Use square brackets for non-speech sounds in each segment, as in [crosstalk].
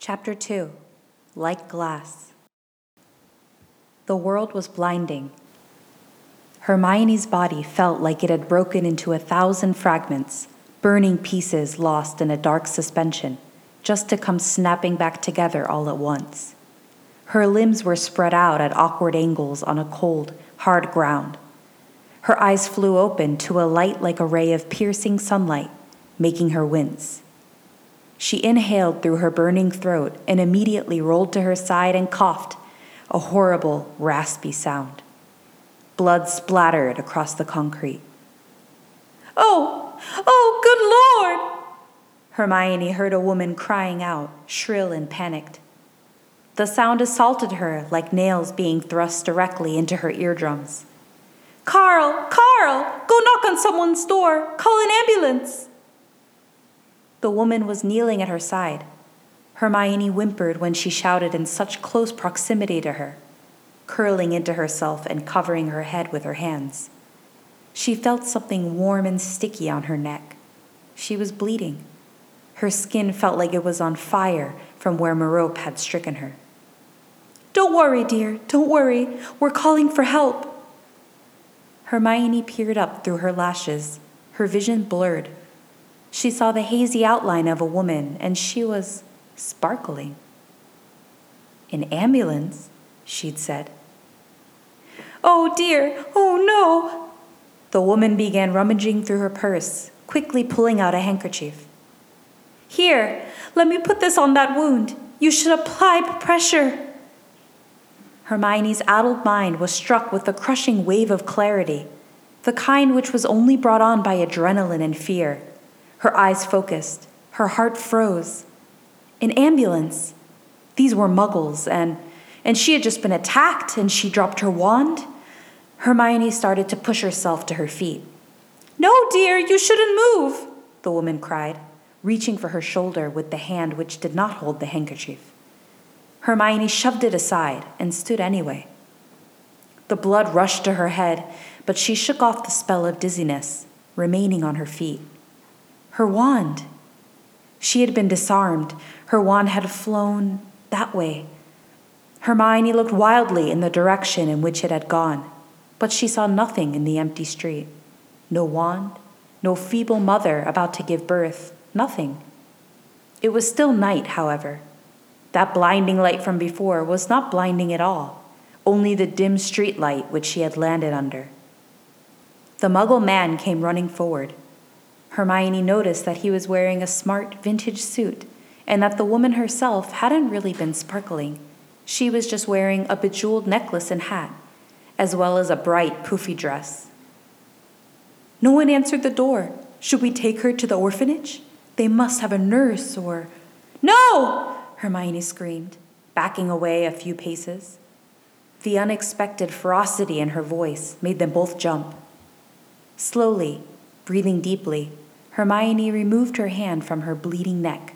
Chapter 2 Like Glass The world was blinding. Hermione's body felt like it had broken into a thousand fragments, burning pieces lost in a dark suspension, just to come snapping back together all at once. Her limbs were spread out at awkward angles on a cold, hard ground. Her eyes flew open to a light like a ray of piercing sunlight, making her wince. She inhaled through her burning throat and immediately rolled to her side and coughed, a horrible, raspy sound. Blood splattered across the concrete. Oh, oh, good Lord! Hermione heard a woman crying out, shrill and panicked. The sound assaulted her like nails being thrust directly into her eardrums. Carl, Carl, go knock on someone's door. Call an ambulance. The woman was kneeling at her side. Hermione whimpered when she shouted in such close proximity to her, curling into herself and covering her head with her hands. She felt something warm and sticky on her neck. She was bleeding. Her skin felt like it was on fire from where Merope had stricken her. Don't worry, dear, don't worry. We're calling for help. Hermione peered up through her lashes, her vision blurred. She saw the hazy outline of a woman, and she was sparkling. An ambulance, she'd said. Oh dear, oh no! The woman began rummaging through her purse, quickly pulling out a handkerchief. Here, let me put this on that wound. You should apply pressure. Hermione's addled mind was struck with a crushing wave of clarity, the kind which was only brought on by adrenaline and fear. Her eyes focused, her heart froze. An ambulance. These were muggles, and, and she had just been attacked, and she dropped her wand. Hermione started to push herself to her feet. No, dear, you shouldn't move, the woman cried, reaching for her shoulder with the hand which did not hold the handkerchief. Hermione shoved it aside and stood anyway. The blood rushed to her head, but she shook off the spell of dizziness, remaining on her feet. Her wand. She had been disarmed. Her wand had flown that way. Hermione looked wildly in the direction in which it had gone, but she saw nothing in the empty street. No wand, no feeble mother about to give birth, nothing. It was still night, however. That blinding light from before was not blinding at all, only the dim street light which she had landed under. The muggle man came running forward. Hermione noticed that he was wearing a smart vintage suit and that the woman herself hadn't really been sparkling. She was just wearing a bejeweled necklace and hat, as well as a bright, poofy dress. No one answered the door. Should we take her to the orphanage? They must have a nurse or. No! Hermione screamed, backing away a few paces. The unexpected ferocity in her voice made them both jump. Slowly, breathing deeply, Hermione removed her hand from her bleeding neck,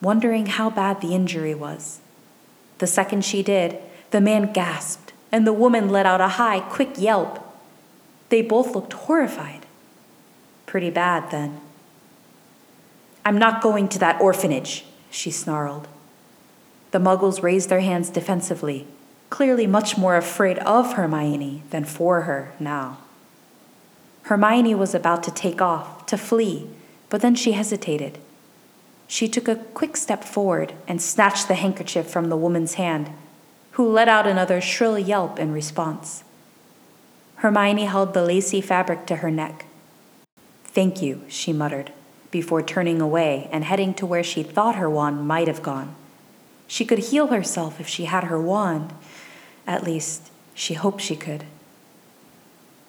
wondering how bad the injury was. The second she did, the man gasped, and the woman let out a high, quick yelp. They both looked horrified. Pretty bad, then. I'm not going to that orphanage, she snarled. The muggles raised their hands defensively, clearly much more afraid of Hermione than for her now. Hermione was about to take off, to flee, but then she hesitated. She took a quick step forward and snatched the handkerchief from the woman's hand, who let out another shrill yelp in response. Hermione held the lacy fabric to her neck. Thank you, she muttered, before turning away and heading to where she thought her wand might have gone. She could heal herself if she had her wand. At least, she hoped she could.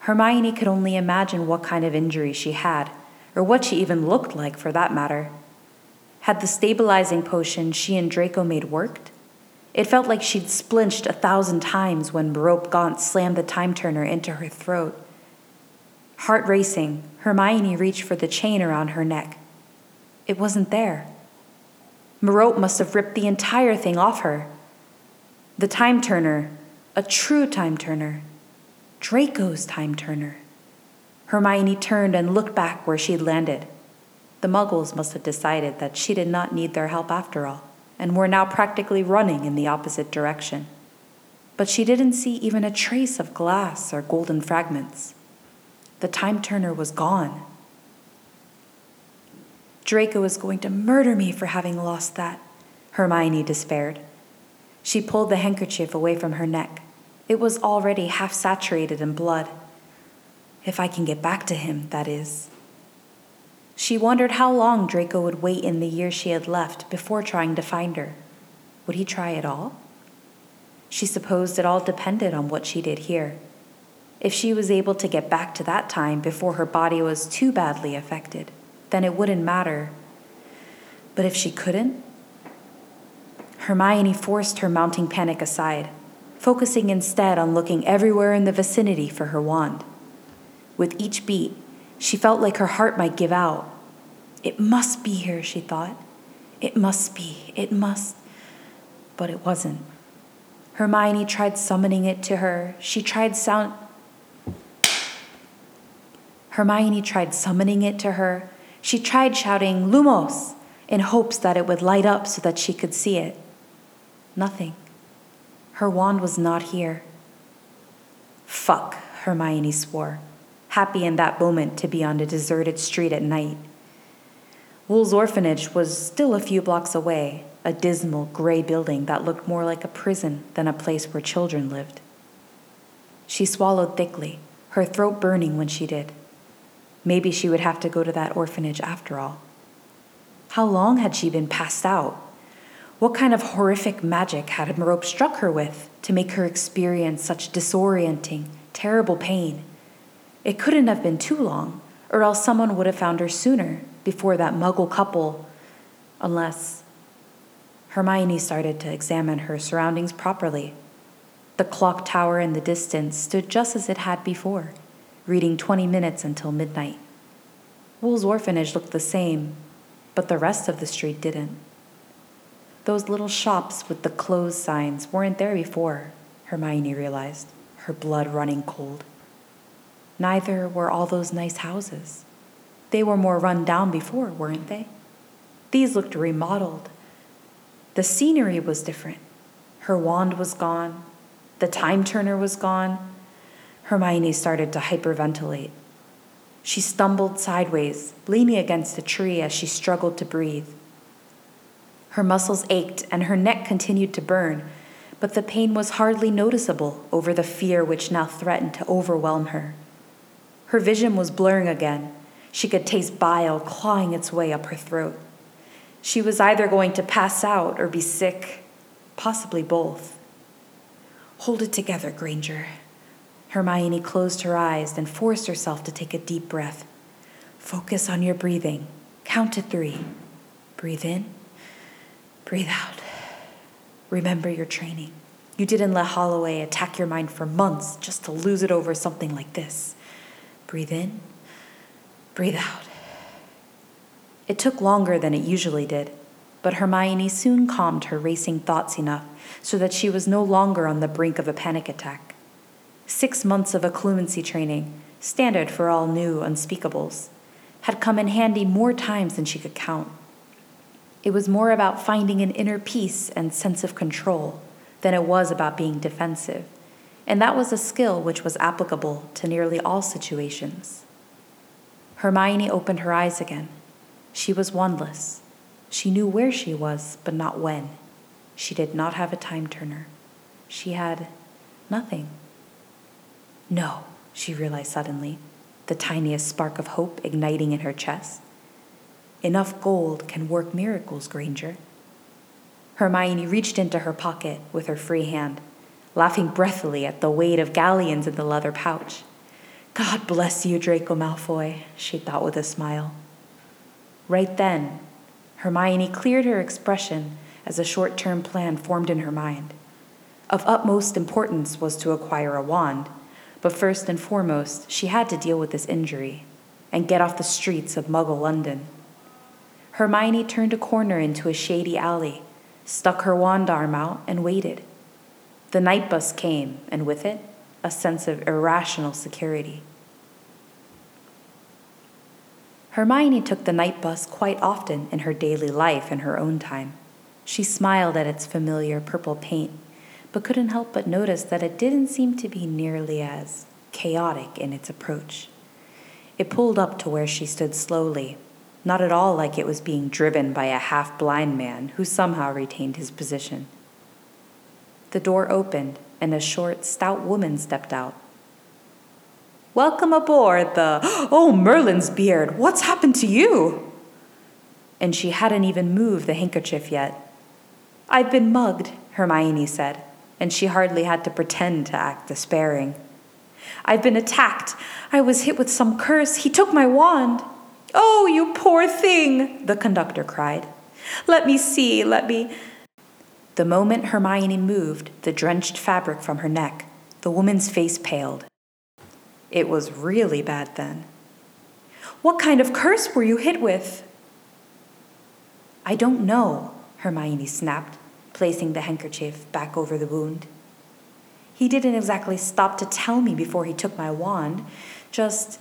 Hermione could only imagine what kind of injury she had, or what she even looked like for that matter. Had the stabilizing potion she and Draco made worked? It felt like she'd splinched a thousand times when Merope Gaunt slammed the time turner into her throat. Heart racing, Hermione reached for the chain around her neck. It wasn't there. Merope must have ripped the entire thing off her. The time turner, a true time turner, Draco's time turner. Hermione turned and looked back where she'd landed. The muggles must have decided that she did not need their help after all. and were now practically running in the opposite direction. But she didn't see even a trace of glass or golden fragments. The time turner was gone. Draco is going to murder me for having lost that, Hermione despaired. She pulled the handkerchief away from her neck. It was already half saturated in blood. If I can get back to him, that is. She wondered how long Draco would wait in the year she had left before trying to find her. Would he try at all? She supposed it all depended on what she did here. If she was able to get back to that time before her body was too badly affected, then it wouldn't matter. But if she couldn't? Hermione forced her mounting panic aside, focusing instead on looking everywhere in the vicinity for her wand. With each beat, she felt like her heart might give out. It must be here, she thought. It must be. It must. But it wasn't. Hermione tried summoning it to her. She tried sound. Hermione tried summoning it to her. She tried shouting, Lumos, in hopes that it would light up so that she could see it. Nothing. Her wand was not here. Fuck, Hermione swore happy in that moment to be on a deserted street at night. Wool's orphanage was still a few blocks away, a dismal gray building that looked more like a prison than a place where children lived. She swallowed thickly, her throat burning when she did. Maybe she would have to go to that orphanage after all. How long had she been passed out? What kind of horrific magic had Merope struck her with to make her experience such disorienting, terrible pain? It couldn't have been too long, or else someone would have found her sooner, before that muggle couple. Unless. Hermione started to examine her surroundings properly. The clock tower in the distance stood just as it had before, reading 20 minutes until midnight. Wool's orphanage looked the same, but the rest of the street didn't. Those little shops with the closed signs weren't there before, Hermione realized, her blood running cold. Neither were all those nice houses. They were more run down before, weren't they? These looked remodeled. The scenery was different. Her wand was gone. The time turner was gone. Hermione started to hyperventilate. She stumbled sideways, leaning against a tree as she struggled to breathe. Her muscles ached and her neck continued to burn, but the pain was hardly noticeable over the fear which now threatened to overwhelm her. Her vision was blurring again. She could taste bile clawing its way up her throat. She was either going to pass out or be sick, possibly both. Hold it together, Granger. Hermione closed her eyes and forced herself to take a deep breath. Focus on your breathing. Count to three. Breathe in, breathe out. Remember your training. You didn't let Holloway attack your mind for months just to lose it over something like this. Breathe in, breathe out. It took longer than it usually did, but Hermione soon calmed her racing thoughts enough so that she was no longer on the brink of a panic attack. Six months of occlumency training, standard for all new unspeakables, had come in handy more times than she could count. It was more about finding an inner peace and sense of control than it was about being defensive and that was a skill which was applicable to nearly all situations. Hermione opened her eyes again. She was wandless. She knew where she was, but not when. She did not have a time turner. She had nothing. No, she realized suddenly, the tiniest spark of hope igniting in her chest. Enough gold can work miracles, Granger. Hermione reached into her pocket with her free hand laughing breathily at the weight of galleons in the leather pouch. God bless you, Draco Malfoy, she thought with a smile. Right then, Hermione cleared her expression as a short term plan formed in her mind. Of utmost importance was to acquire a wand, but first and foremost, she had to deal with this injury and get off the streets of Muggle London. Hermione turned a corner into a shady alley, stuck her wand arm out, and waited. The night bus came, and with it, a sense of irrational security. Hermione took the night bus quite often in her daily life in her own time. She smiled at its familiar purple paint, but couldn't help but notice that it didn't seem to be nearly as chaotic in its approach. It pulled up to where she stood slowly, not at all like it was being driven by a half blind man who somehow retained his position. The door opened, and a short, stout woman stepped out. Welcome aboard the. [gasps] Oh, Merlin's beard, what's happened to you? And she hadn't even moved the handkerchief yet. I've been mugged, Hermione said, and she hardly had to pretend to act despairing. I've been attacked. I was hit with some curse. He took my wand. Oh, you poor thing, the conductor cried. Let me see, let me. The moment Hermione moved the drenched fabric from her neck, the woman's face paled. It was really bad then. What kind of curse were you hit with? I don't know, Hermione snapped, placing the handkerchief back over the wound. He didn't exactly stop to tell me before he took my wand. Just,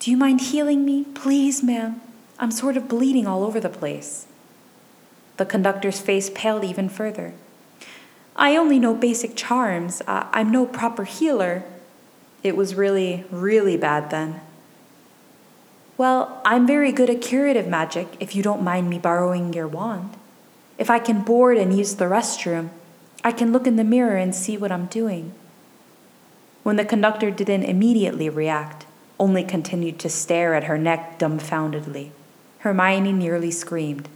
do you mind healing me? Please, ma'am. I'm sort of bleeding all over the place. The conductor's face paled even further. I only know basic charms. I'm no proper healer. It was really, really bad then. Well, I'm very good at curative magic if you don't mind me borrowing your wand. If I can board and use the restroom, I can look in the mirror and see what I'm doing. When the conductor didn't immediately react, only continued to stare at her neck dumbfoundedly, Hermione nearly screamed.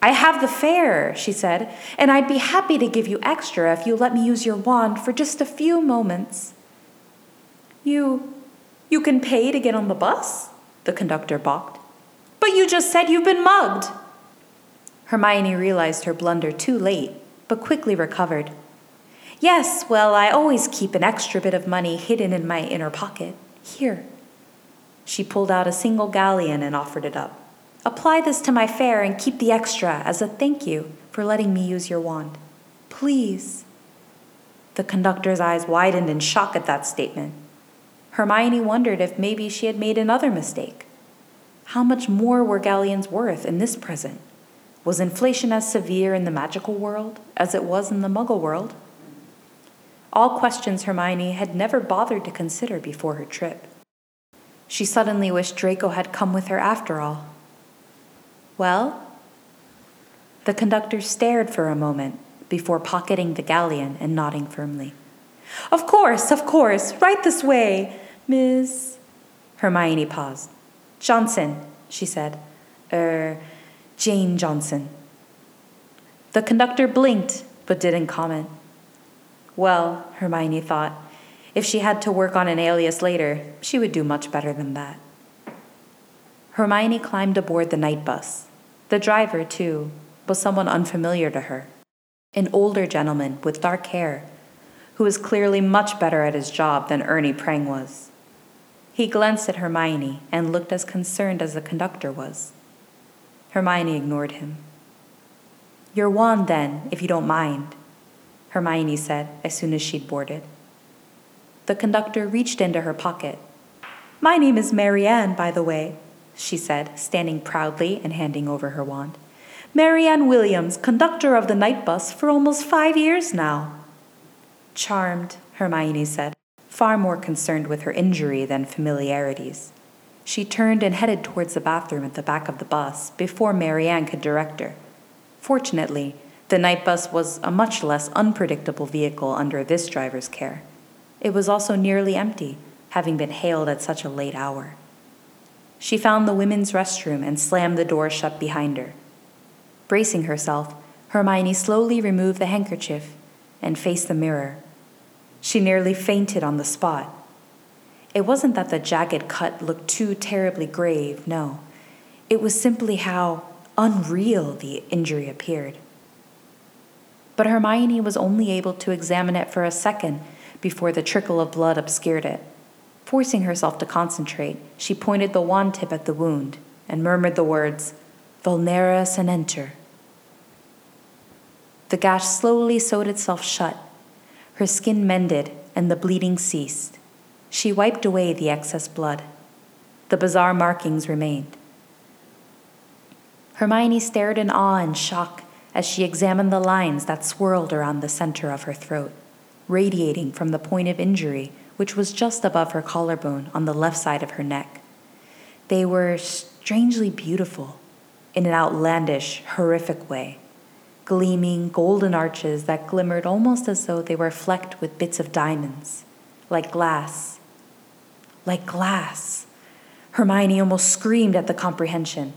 I have the fare, she said, and I'd be happy to give you extra if you let me use your wand for just a few moments. You. you can pay to get on the bus? The conductor balked. But you just said you've been mugged. Hermione realized her blunder too late, but quickly recovered. Yes, well, I always keep an extra bit of money hidden in my inner pocket. Here. She pulled out a single galleon and offered it up. Apply this to my fare and keep the extra as a thank you for letting me use your wand. Please. The conductor's eyes widened in shock at that statement. Hermione wondered if maybe she had made another mistake. How much more were galleons worth in this present? Was inflation as severe in the magical world as it was in the muggle world? All questions Hermione had never bothered to consider before her trip. She suddenly wished Draco had come with her after all. Well? The conductor stared for a moment before pocketing the galleon and nodding firmly. Of course, of course, right this way. Miss. Hermione paused. Johnson, she said. Er, Jane Johnson. The conductor blinked, but didn't comment. Well, Hermione thought, if she had to work on an alias later, she would do much better than that. Hermione climbed aboard the night bus. The driver, too, was someone unfamiliar to her an older gentleman with dark hair, who was clearly much better at his job than Ernie Prang was. He glanced at Hermione and looked as concerned as the conductor was. Hermione ignored him. Your wand, then, if you don't mind, Hermione said as soon as she'd boarded. The conductor reached into her pocket. My name is Marianne, by the way, she said, standing proudly and handing over her wand. Marianne Williams, conductor of the night bus for almost five years now. Charmed, Hermione said far more concerned with her injury than familiarities. She turned and headed towards the bathroom at the back of the bus before Marianne could direct her. Fortunately, the night bus was a much less unpredictable vehicle under this driver's care. It was also nearly empty, having been hailed at such a late hour. She found the women's restroom and slammed the door shut behind her. Bracing herself, Hermione slowly removed the handkerchief and faced the mirror. She nearly fainted on the spot. It wasn't that the jagged cut looked too terribly grave, no. It was simply how unreal the injury appeared. But Hermione was only able to examine it for a second before the trickle of blood obscured it. Forcing herself to concentrate, she pointed the wand tip at the wound and murmured the words, Vulnera Sanentur. The gash slowly sewed itself shut, her skin mended, and the bleeding ceased. She wiped away the excess blood. The bizarre markings remained. Hermione stared in awe and shock as she examined the lines that swirled around the center of her throat, radiating from the point of injury, which was just above her collarbone on the left side of her neck. They were strangely beautiful in an outlandish, horrific way, gleaming golden arches that glimmered almost as though they were flecked with bits of diamonds, like glass. Like glass. Hermione almost screamed at the comprehension.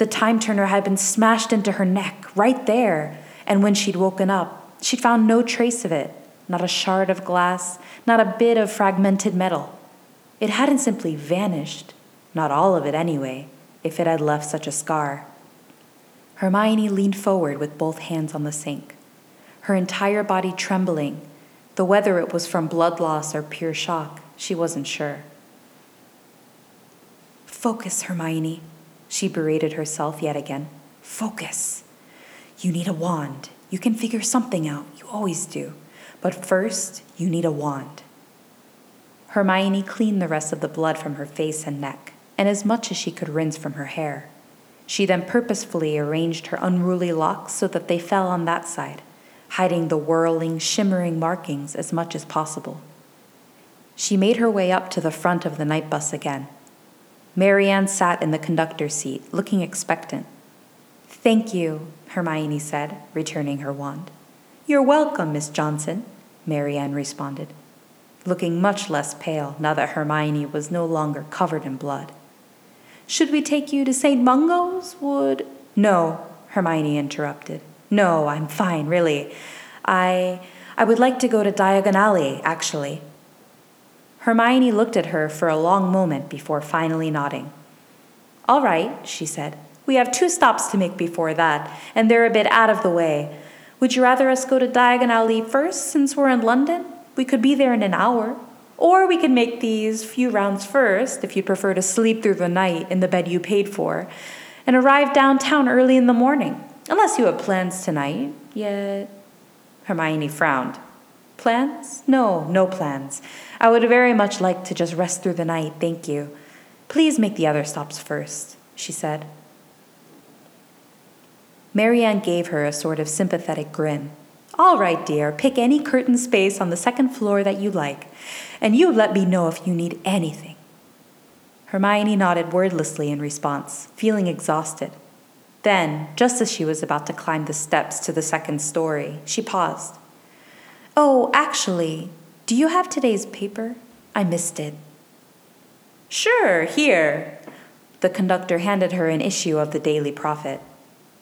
The time turner had been smashed into her neck, right there, and when she'd woken up, she'd found no trace of it not a shard of glass, not a bit of fragmented metal. It hadn't simply vanished, not all of it anyway, if it had left such a scar. Hermione leaned forward with both hands on the sink, her entire body trembling, though whether it was from blood loss or pure shock, she wasn't sure. Focus, Hermione, she berated herself yet again. Focus. You need a wand. You can figure something out. You always do. But first, you need a wand. Hermione cleaned the rest of the blood from her face and neck, and as much as she could rinse from her hair. She then purposefully arranged her unruly locks so that they fell on that side, hiding the whirling, shimmering markings as much as possible. She made her way up to the front of the night bus again. Marianne sat in the conductor's seat, looking expectant. Thank you, Hermione said, returning her wand. You're welcome, Miss Johnson, Marianne responded, looking much less pale now that Hermione was no longer covered in blood. Should we take you to St. Mungo's? Would. No, Hermione interrupted. No, I'm fine, really. I. I would like to go to Diagon Alley, actually. Hermione looked at her for a long moment before finally nodding. All right, she said. We have two stops to make before that, and they're a bit out of the way. Would you rather us go to Diagon Alley first since we're in London? We could be there in an hour. Or we could make these few rounds first if you'd prefer to sleep through the night in the bed you paid for and arrive downtown early in the morning. Unless you have plans tonight. Yet. Hermione frowned. Plans? No, no plans. I would very much like to just rest through the night, thank you. Please make the other stops first, she said. Marianne gave her a sort of sympathetic grin. All right, dear, pick any curtain space on the second floor that you like, and you let me know if you need anything. Hermione nodded wordlessly in response, feeling exhausted. Then, just as she was about to climb the steps to the second story, she paused. Oh, actually, do you have today's paper? I missed it. Sure, here. The conductor handed her an issue of the Daily Prophet.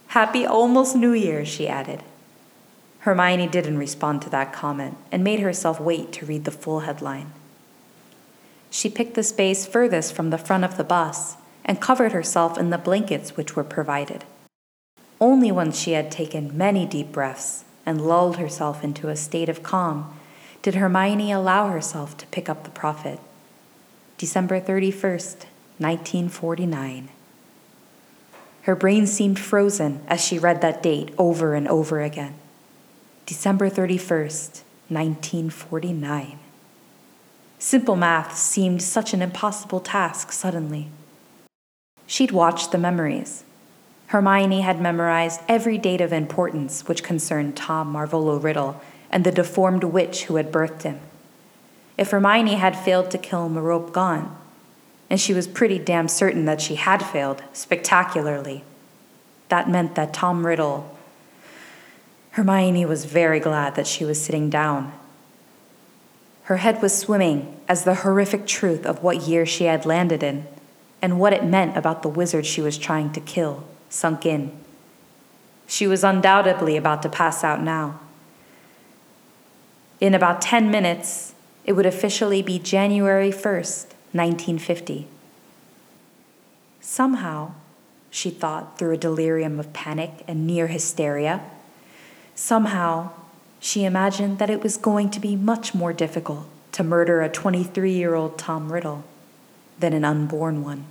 Happy almost New Year, she added. Hermione didn't respond to that comment and made herself wait to read the full headline. She picked the space furthest from the front of the bus and covered herself in the blankets which were provided. Only once she had taken many deep breaths and lulled herself into a state of calm did Hermione allow herself to pick up the prophet. December 31st, 1949. Her brain seemed frozen as she read that date over and over again. December 31st, 1949. Simple math seemed such an impossible task suddenly. She'd watched the memories. Hermione had memorized every date of importance which concerned Tom Marvolo Riddle and the deformed witch who had birthed him. If Hermione had failed to kill Merope Gaunt, and she was pretty damn certain that she had failed spectacularly. That meant that Tom Riddle. Hermione was very glad that she was sitting down. Her head was swimming as the horrific truth of what year she had landed in and what it meant about the wizard she was trying to kill sunk in. She was undoubtedly about to pass out now. In about 10 minutes, it would officially be January 1st, 1950. Somehow, she thought through a delirium of panic and near hysteria, somehow she imagined that it was going to be much more difficult to murder a 23 year old Tom Riddle than an unborn one.